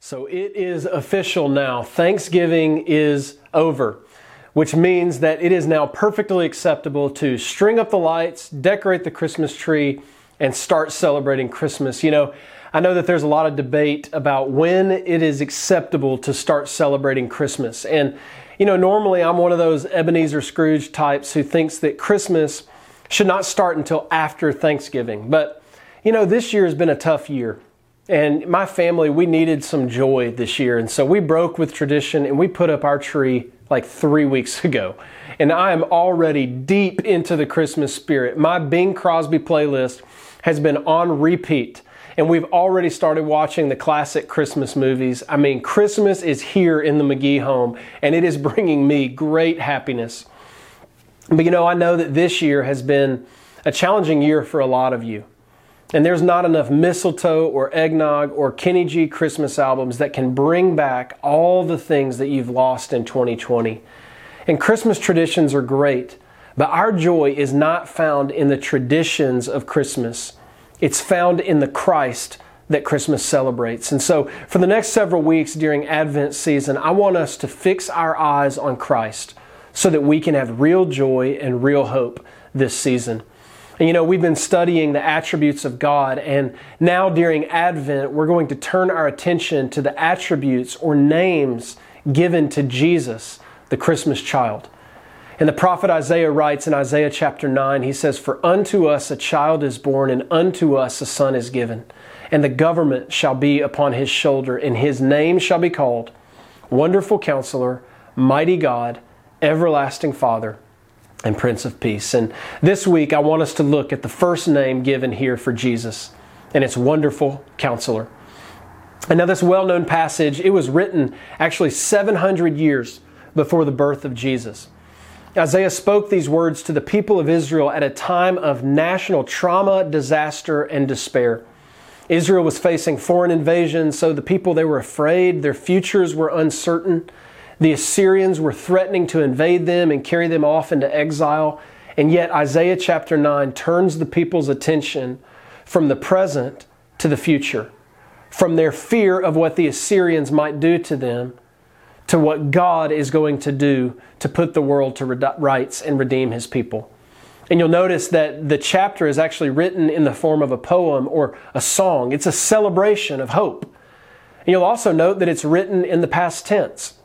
So it is official now. Thanksgiving is over, which means that it is now perfectly acceptable to string up the lights, decorate the Christmas tree, and start celebrating Christmas. You know, I know that there's a lot of debate about when it is acceptable to start celebrating Christmas. And, you know, normally I'm one of those Ebenezer Scrooge types who thinks that Christmas should not start until after Thanksgiving. But, you know, this year has been a tough year. And my family, we needed some joy this year. And so we broke with tradition and we put up our tree like three weeks ago. And I am already deep into the Christmas spirit. My Bing Crosby playlist has been on repeat. And we've already started watching the classic Christmas movies. I mean, Christmas is here in the McGee home, and it is bringing me great happiness. But you know, I know that this year has been a challenging year for a lot of you. And there's not enough mistletoe or eggnog or Kenny G Christmas albums that can bring back all the things that you've lost in 2020. And Christmas traditions are great, but our joy is not found in the traditions of Christmas. It's found in the Christ that Christmas celebrates. And so, for the next several weeks during Advent season, I want us to fix our eyes on Christ so that we can have real joy and real hope this season. And you know, we've been studying the attributes of God, and now during Advent, we're going to turn our attention to the attributes or names given to Jesus, the Christmas child. And the prophet Isaiah writes in Isaiah chapter 9, he says, For unto us a child is born, and unto us a son is given, and the government shall be upon his shoulder, and his name shall be called Wonderful Counselor, Mighty God, Everlasting Father and Prince of Peace. And this week, I want us to look at the first name given here for Jesus, and it's Wonderful Counselor. And now, this well known passage, it was written actually 700 years before the birth of Jesus. Isaiah spoke these words to the people of Israel at a time of national trauma, disaster, and despair. Israel was facing foreign invasion, so the people they were afraid, their futures were uncertain. The Assyrians were threatening to invade them and carry them off into exile. And yet, Isaiah chapter 9 turns the people's attention from the present to the future, from their fear of what the Assyrians might do to them to what God is going to do to put the world to rights and redeem his people. And you'll notice that the chapter is actually written in the form of a poem or a song. It's a celebration of hope. And you'll also note that it's written in the past tense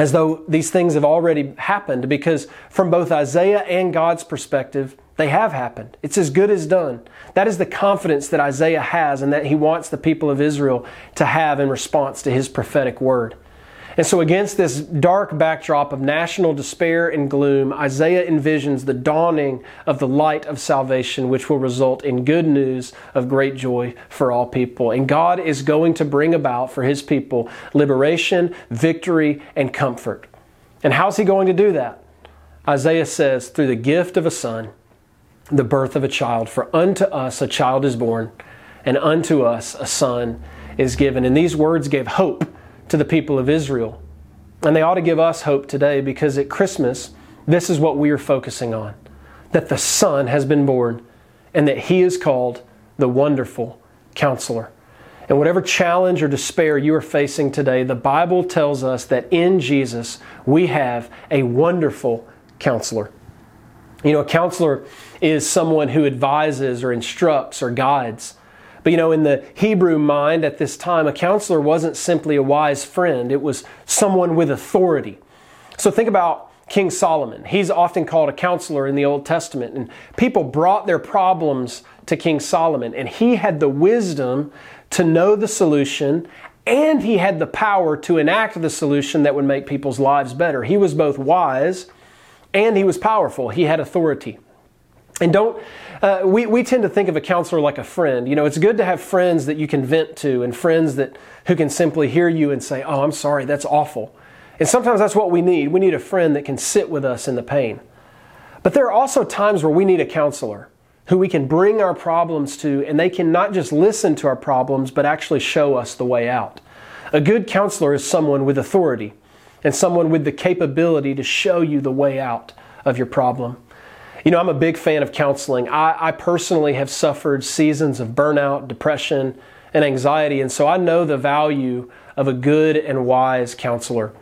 as though these things have already happened because from both Isaiah and God's perspective, they have happened. It's as good as done. That is the confidence that Isaiah has and that he wants the people of Israel to have in response to his prophetic word. And so, against this dark backdrop of national despair and gloom, Isaiah envisions the dawning of the light of salvation, which will result in good news of great joy for all people. And God is going to bring about for his people liberation, victory, and comfort. And how's he going to do that? Isaiah says, through the gift of a son, the birth of a child. For unto us a child is born, and unto us a son is given. And these words gave hope to the people of Israel. And they ought to give us hope today because at Christmas, this is what we are focusing on that the Son has been born and that He is called the Wonderful Counselor. And whatever challenge or despair you are facing today, the Bible tells us that in Jesus we have a wonderful counselor. You know, a counselor is someone who advises or instructs or guides. But you know, in the Hebrew mind at this time, a counselor wasn't simply a wise friend, it was someone with authority. So think about King Solomon. He's often called a counselor in the Old Testament, and people brought their problems to King Solomon, and he had the wisdom to know the solution and he had the power to enact the solution that would make people's lives better. He was both wise and he was powerful. He had authority. And don't, uh, we, we tend to think of a counselor like a friend. You know, it's good to have friends that you can vent to and friends that, who can simply hear you and say, oh, I'm sorry, that's awful. And sometimes that's what we need. We need a friend that can sit with us in the pain. But there are also times where we need a counselor who we can bring our problems to, and they can not just listen to our problems, but actually show us the way out. A good counselor is someone with authority and someone with the capability to show you the way out of your problem. You know, I'm a big fan of counseling. I, I, personally have suffered seasons of burnout, depression, and anxiety, and so I know the value of a good and wise counselor.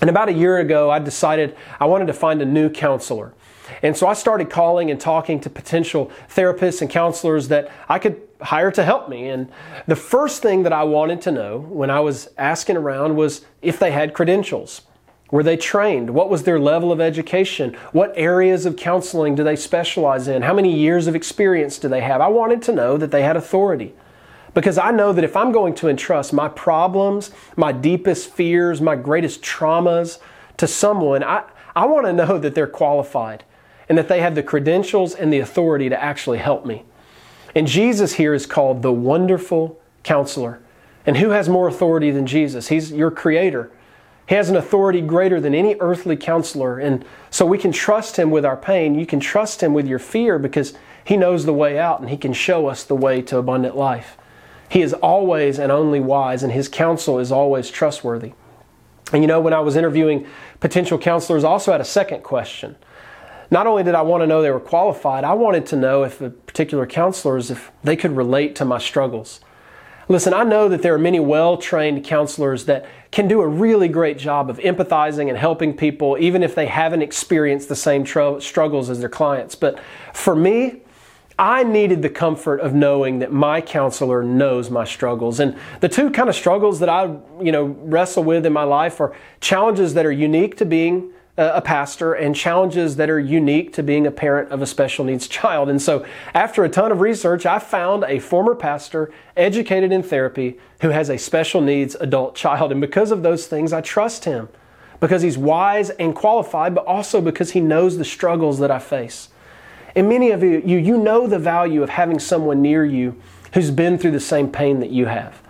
And about a year ago, I decided I wanted to find a new counselor. And so I started calling and talking to potential therapists and counselors that I could hire to help me. And the first thing that I wanted to know when I was asking around was if they had credentials. Were they trained? What was their level of education? What areas of counseling do they specialize in? How many years of experience do they have? I wanted to know that they had authority. Because I know that if I'm going to entrust my problems, my deepest fears, my greatest traumas to someone, I, I want to know that they're qualified and that they have the credentials and the authority to actually help me. And Jesus here is called the Wonderful Counselor. And who has more authority than Jesus? He's your creator. He has an authority greater than any earthly counselor. And so we can trust him with our pain. You can trust him with your fear because he knows the way out and he can show us the way to abundant life. He is always and only wise, and his counsel is always trustworthy. And you know, when I was interviewing potential counselors, I also had a second question. Not only did I want to know they were qualified, I wanted to know if the particular counselors, if they could relate to my struggles. Listen, I know that there are many well trained counselors that can do a really great job of empathizing and helping people, even if they haven't experienced the same tr- struggles as their clients. But for me, I needed the comfort of knowing that my counselor knows my struggles. And the two kind of struggles that I, you know, wrestle with in my life are challenges that are unique to being Uh, a pastor and challenges that are unique to being a parent of a special needs child. And so, after a ton of research, I found a former pastor educated in therapy who has a special needs adult child. And because of those things, I trust him because he's wise and qualified, but also because he knows the struggles that I face. And many of you, you, you know the value of having someone near you who's been through the same pain that you have.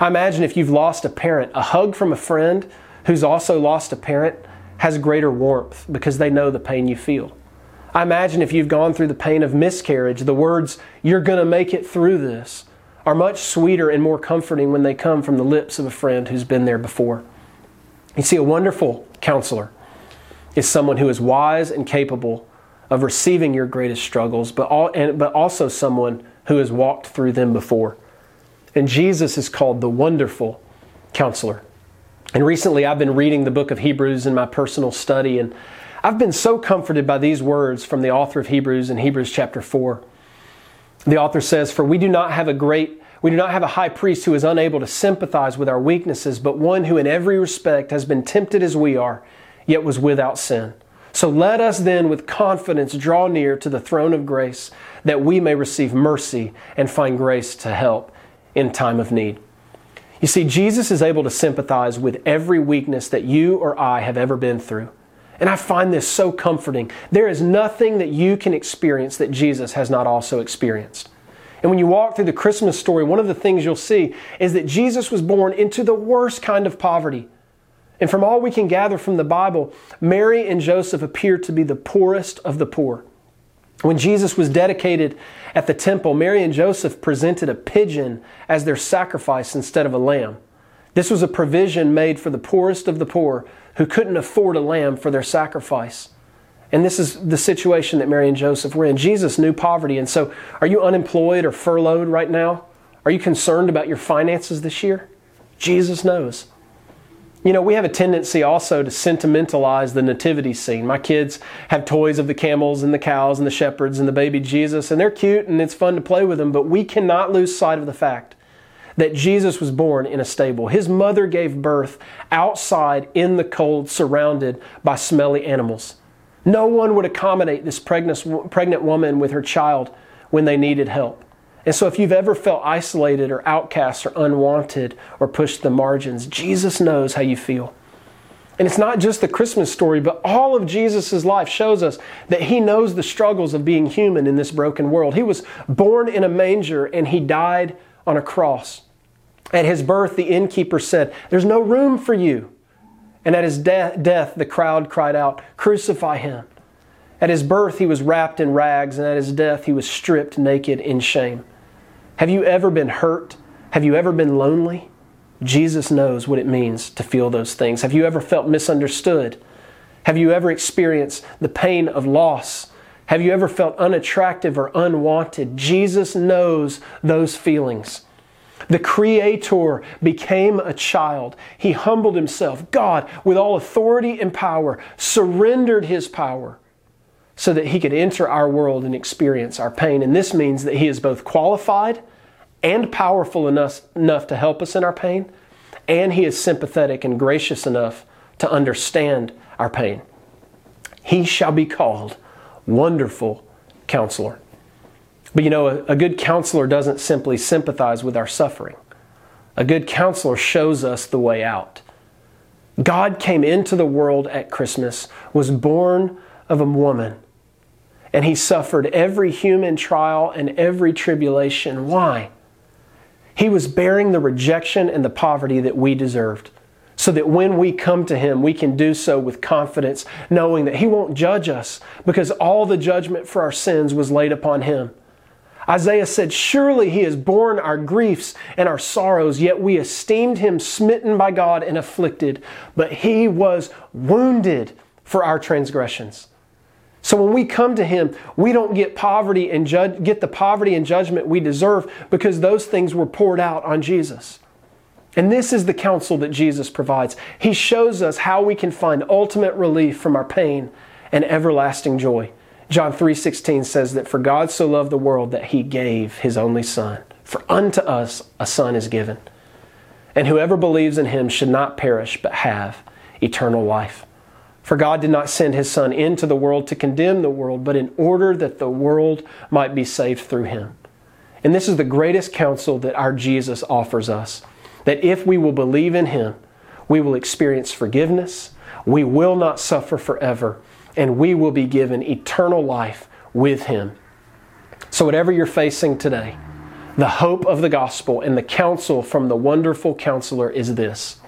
I imagine if you've lost a parent, a hug from a friend who's also lost a parent has greater warmth because they know the pain you feel. I imagine if you've gone through the pain of miscarriage, the words, you're going to make it through this, are much sweeter and more comforting when they come from the lips of a friend who's been there before. You see, a wonderful counselor is someone who is wise and capable of receiving your greatest struggles, but, all, and, but also someone who has walked through them before. And Jesus is called the wonderful counselor. And recently I've been reading the book of Hebrews in my personal study, and I've been so comforted by these words from the author of Hebrews in Hebrews chapter 4. The author says, For we do not have a great we do not have a high priest who is unable to sympathize with our weaknesses, but one who in every respect has been tempted as we are, yet was without sin. So let us then with confidence draw near to the throne of grace, that we may receive mercy and find grace to help in time of need. You see, Jesus is able to sympathize with every weakness that you or I have ever been through. And I find this so comforting. There is nothing that you can experience that Jesus has not also experienced. And when you walk through the Christmas story, one of the things you'll see is that Jesus was born into the worst kind of poverty. And from all we can gather from the Bible, Mary and Joseph appear to be the poorest of the poor. When Jesus was dedicated at the temple, Mary and Joseph presented a pigeon as their sacrifice instead of a lamb. This was a provision made for the poorest of the poor who couldn't afford a lamb for their sacrifice. And this is the situation that Mary and Joseph were in. Jesus knew poverty. And so, are you unemployed or furloughed right now? Are you concerned about your finances this year? Jesus knows. You know, we have a tendency also to sentimentalize the nativity scene. My kids have toys of the camels and the cows and the shepherds and the baby Jesus, and they're cute and it's fun to play with them, but we cannot lose sight of the fact that Jesus was born in a stable. His mother gave birth outside in the cold, surrounded by smelly animals. No one would accommodate this pregnant, woman with her child when they needed help. And so, if you've ever felt isolated or outcast or unwanted or pushed the margins, Jesus knows how you feel. And it's not just the Christmas story, but all of Jesus' life shows us that he knows the struggles of being human in this broken world. He was born in a manger and he died on a cross. At his birth, the innkeeper said, There's no room for you. And at his de- death, the crowd cried out, Crucify him. At his birth, he was wrapped in rags, and at his death, he was stripped naked in shame. Have you ever been hurt? Have you ever been lonely? Jesus knows what it means to feel those things. Have you ever felt misunderstood? Have you ever experienced the pain of loss? Have you ever felt unattractive or unwanted? Jesus knows those feelings. The Creator became a child. He humbled himself. God, with all authority and power, surrendered his power so that he could enter our world and experience our pain. And this means that he is both qualified and powerful enough, enough to help us in our pain, and he is sympathetic and gracious enough to understand our pain. He shall be called Wonderful Counselor. But you know, a, a good counselor doesn't simply sympathize with our suffering. A good counselor shows us the way out. God came into the world at Christmas, was born of a woman, and he suffered every human trial and every tribulation. Why? He was bearing the rejection and the poverty that we deserved so that when we come to Him, we can do so with confidence, knowing that He won't judge us because all the judgment for our sins was laid upon Him. Isaiah said, Surely He has borne our griefs and our sorrows, yet we esteemed Him smitten by God and afflicted, but He was wounded for our transgressions. So when we come to Him, we don't get poverty and get the poverty and judgment we deserve because those things were poured out on Jesus. And this is the counsel that Jesus provides. He shows us how we can find ultimate relief from our pain and everlasting joy. John 3:16 says that for God so loved the world that he gave his only son. For unto us a son is given. And whoever believes in him should not perish but have eternal life. For God did not send his son into the world to condemn the world, but in order that the world might be saved through him. And this is the greatest counsel that our Jesus offers us that if we will believe in Him, we will experience forgiveness, we will not suffer forever, and we will be given eternal life with Him. So, whatever you're facing today, the hope of the gospel and the counsel from the wonderful counselor is this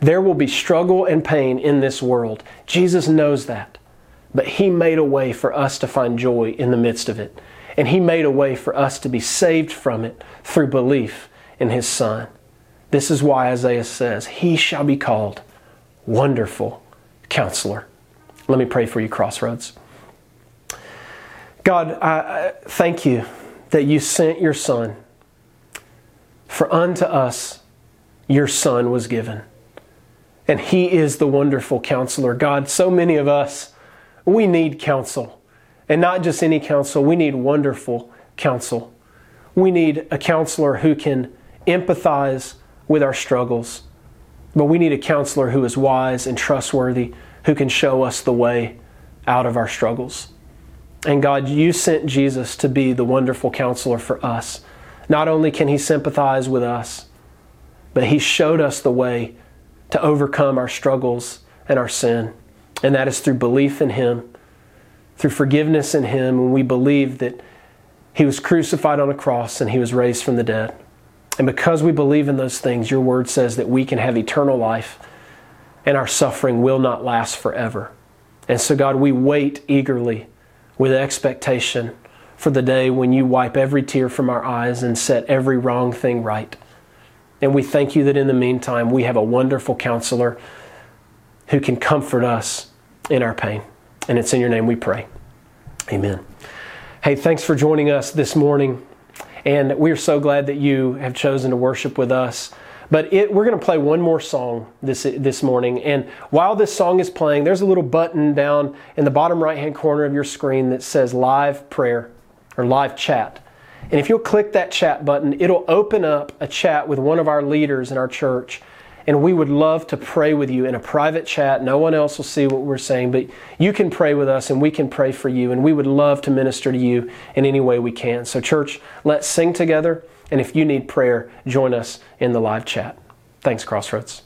there will be struggle and pain in this world. Jesus knows that. But He made a way for us to find joy in the midst of it. And He made a way for us to be saved from it through belief in His Son. This is why Isaiah says, He shall be called Wonderful Counselor. Let me pray for you, Crossroads. God, I thank you that you sent your Son. For unto us your Son was given. And He is the wonderful counselor. God, so many of us, we need counsel. And not just any counsel, we need wonderful counsel. We need a counselor who can empathize with our struggles. But we need a counselor who is wise and trustworthy, who can show us the way out of our struggles. And God, you sent Jesus to be the wonderful counselor for us. Not only can he sympathize with us, but he showed us the way to overcome our struggles and our sin. And that is through belief in him, through forgiveness in him, when we believe that he was crucified on a cross and he was raised from the dead. And because we believe in those things, your word says that we can have eternal life and our suffering will not last forever. And so, God, we wait eagerly with expectation for the day when you wipe every tear from our eyes and set every wrong thing right. And we thank you that in the meantime, we have a wonderful counselor who can comfort us in our pain. And it's in your name we pray. Amen. Hey, thanks for joining us this morning. And we're so glad that you have chosen to worship with us. But it, we're going to play one more song this, this morning. And while this song is playing, there's a little button down in the bottom right hand corner of your screen that says live prayer or live chat. And if you'll click that chat button, it'll open up a chat with one of our leaders in our church and we would love to pray with you in a private chat. No one else will see what we're saying, but you can pray with us and we can pray for you. And we would love to minister to you in any way we can. So, church, let's sing together. And if you need prayer, join us in the live chat. Thanks, Crossroads.